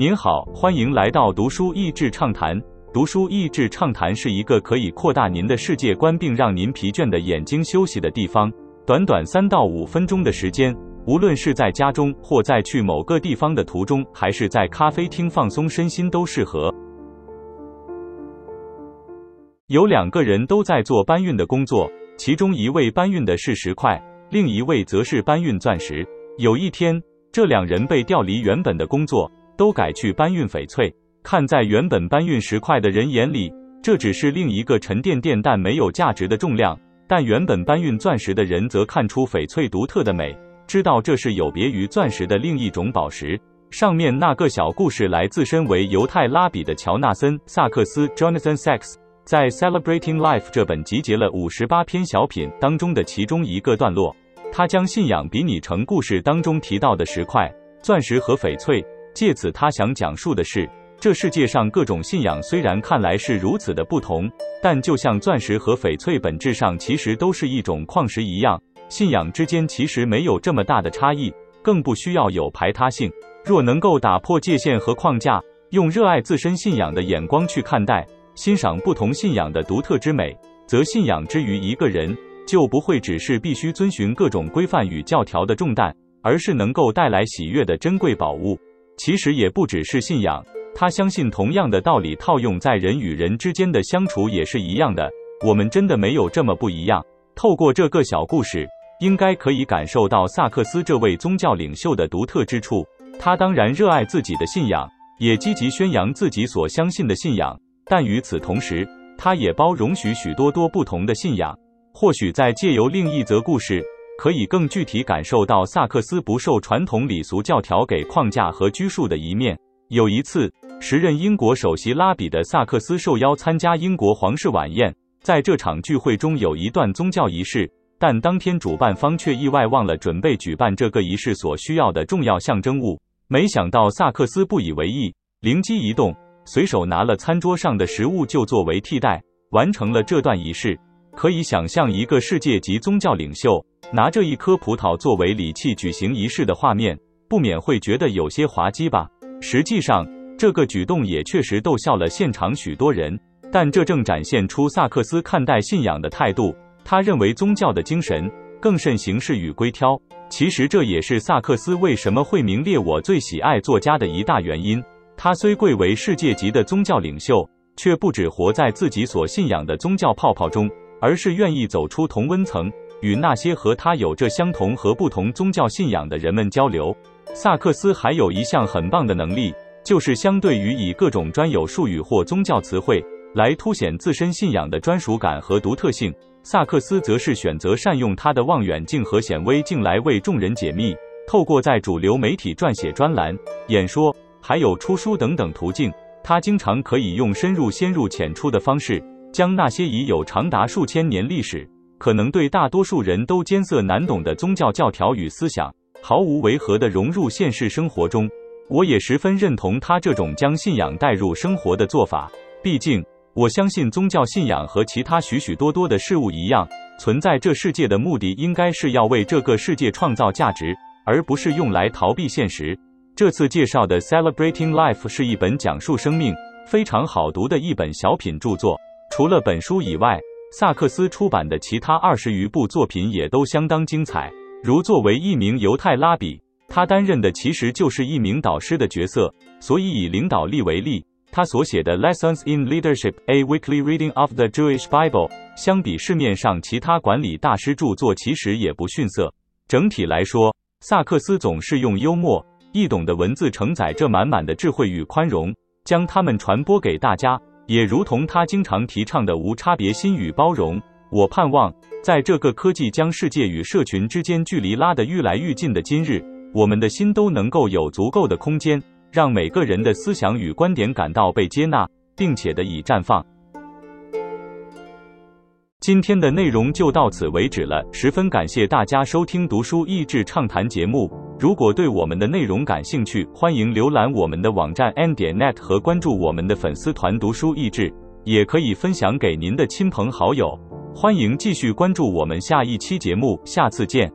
您好，欢迎来到读书益智畅谈。读书益智畅谈是一个可以扩大您的世界观并让您疲倦的眼睛休息的地方。短短三到五分钟的时间，无论是在家中或在去某个地方的途中，还是在咖啡厅放松身心，都适合。有两个人都在做搬运的工作，其中一位搬运的是石块，另一位则是搬运钻石。有一天，这两人被调离原本的工作，都改去搬运翡翠。看在原本搬运石块的人眼里，这只是另一个沉甸甸但没有价值的重量；但原本搬运钻石的人则看出翡翠独特的美，知道这是有别于钻石的另一种宝石。上面那个小故事来自身为犹太拉比的乔纳森·萨克斯 （Jonathan Sachs） 在《Celebrating Life》这本集结了五十八篇小品当中的其中一个段落。他将信仰比拟成故事当中提到的石块、钻石和翡翠，借此他想讲述的是。这世界上各种信仰虽然看来是如此的不同，但就像钻石和翡翠本质上其实都是一种矿石一样，信仰之间其实没有这么大的差异，更不需要有排他性。若能够打破界限和框架，用热爱自身信仰的眼光去看待、欣赏不同信仰的独特之美，则信仰之于一个人就不会只是必须遵循各种规范与教条的重担，而是能够带来喜悦的珍贵宝物。其实也不只是信仰。他相信同样的道理套用在人与人之间的相处也是一样的。我们真的没有这么不一样。透过这个小故事，应该可以感受到萨克斯这位宗教领袖的独特之处。他当然热爱自己的信仰，也积极宣扬自己所相信的信仰，但与此同时，他也包容许许多多不同的信仰。或许在借由另一则故事，可以更具体感受到萨克斯不受传统礼俗教条给框架和拘束的一面。有一次，时任英国首席拉比的萨克斯受邀参加英国皇室晚宴，在这场聚会中有一段宗教仪式，但当天主办方却意外忘了准备举办这个仪式所需要的重要象征物。没想到萨克斯不以为意，灵机一动，随手拿了餐桌上的食物就作为替代，完成了这段仪式。可以想象一个世界级宗教领袖拿着一颗葡萄作为礼器举行仪式的画面，不免会觉得有些滑稽吧。实际上，这个举动也确实逗笑了现场许多人。但这正展现出萨克斯看待信仰的态度。他认为宗教的精神更甚形式与规条。其实这也是萨克斯为什么会名列我最喜爱作家的一大原因。他虽贵为世界级的宗教领袖，却不止活在自己所信仰的宗教泡泡中，而是愿意走出同温层，与那些和他有着相同和不同宗教信仰的人们交流。萨克斯还有一项很棒的能力，就是相对于以各种专有术语或宗教词汇来凸显自身信仰的专属感和独特性，萨克斯则是选择善用他的望远镜和显微镜来为众人解密。透过在主流媒体撰写专栏、演说，还有出书等等途径，他经常可以用深入先入浅出的方式，将那些已有长达数千年历史、可能对大多数人都艰涩难懂的宗教教条与思想。毫无违和地融入现实生活中，我也十分认同他这种将信仰带入生活的做法。毕竟，我相信宗教信仰和其他许许多多的事物一样，存在这世界的目的应该是要为这个世界创造价值，而不是用来逃避现实。这次介绍的《Celebrating Life》是一本讲述生命、非常好读的一本小品著作。除了本书以外，萨克斯出版的其他二十余部作品也都相当精彩。如作为一名犹太拉比，他担任的其实就是一名导师的角色，所以以领导力为例，他所写的《Lessons in Leadership: A Weekly Reading of the Jewish Bible》相比市面上其他管理大师著作，其实也不逊色。整体来说，萨克斯总是用幽默易懂的文字承载着满满的智慧与宽容，将它们传播给大家，也如同他经常提倡的无差别心与包容。我盼望，在这个科技将世界与社群之间距离拉得愈来愈近的今日，我们的心都能够有足够的空间，让每个人的思想与观点感到被接纳，并且得以绽放。今天的内容就到此为止了，十分感谢大家收听《读书益智畅谈》节目。如果对我们的内容感兴趣，欢迎浏览我们的网站 n 点 net 和关注我们的粉丝团“读书益智”，也可以分享给您的亲朋好友。欢迎继续关注我们下一期节目，下次见。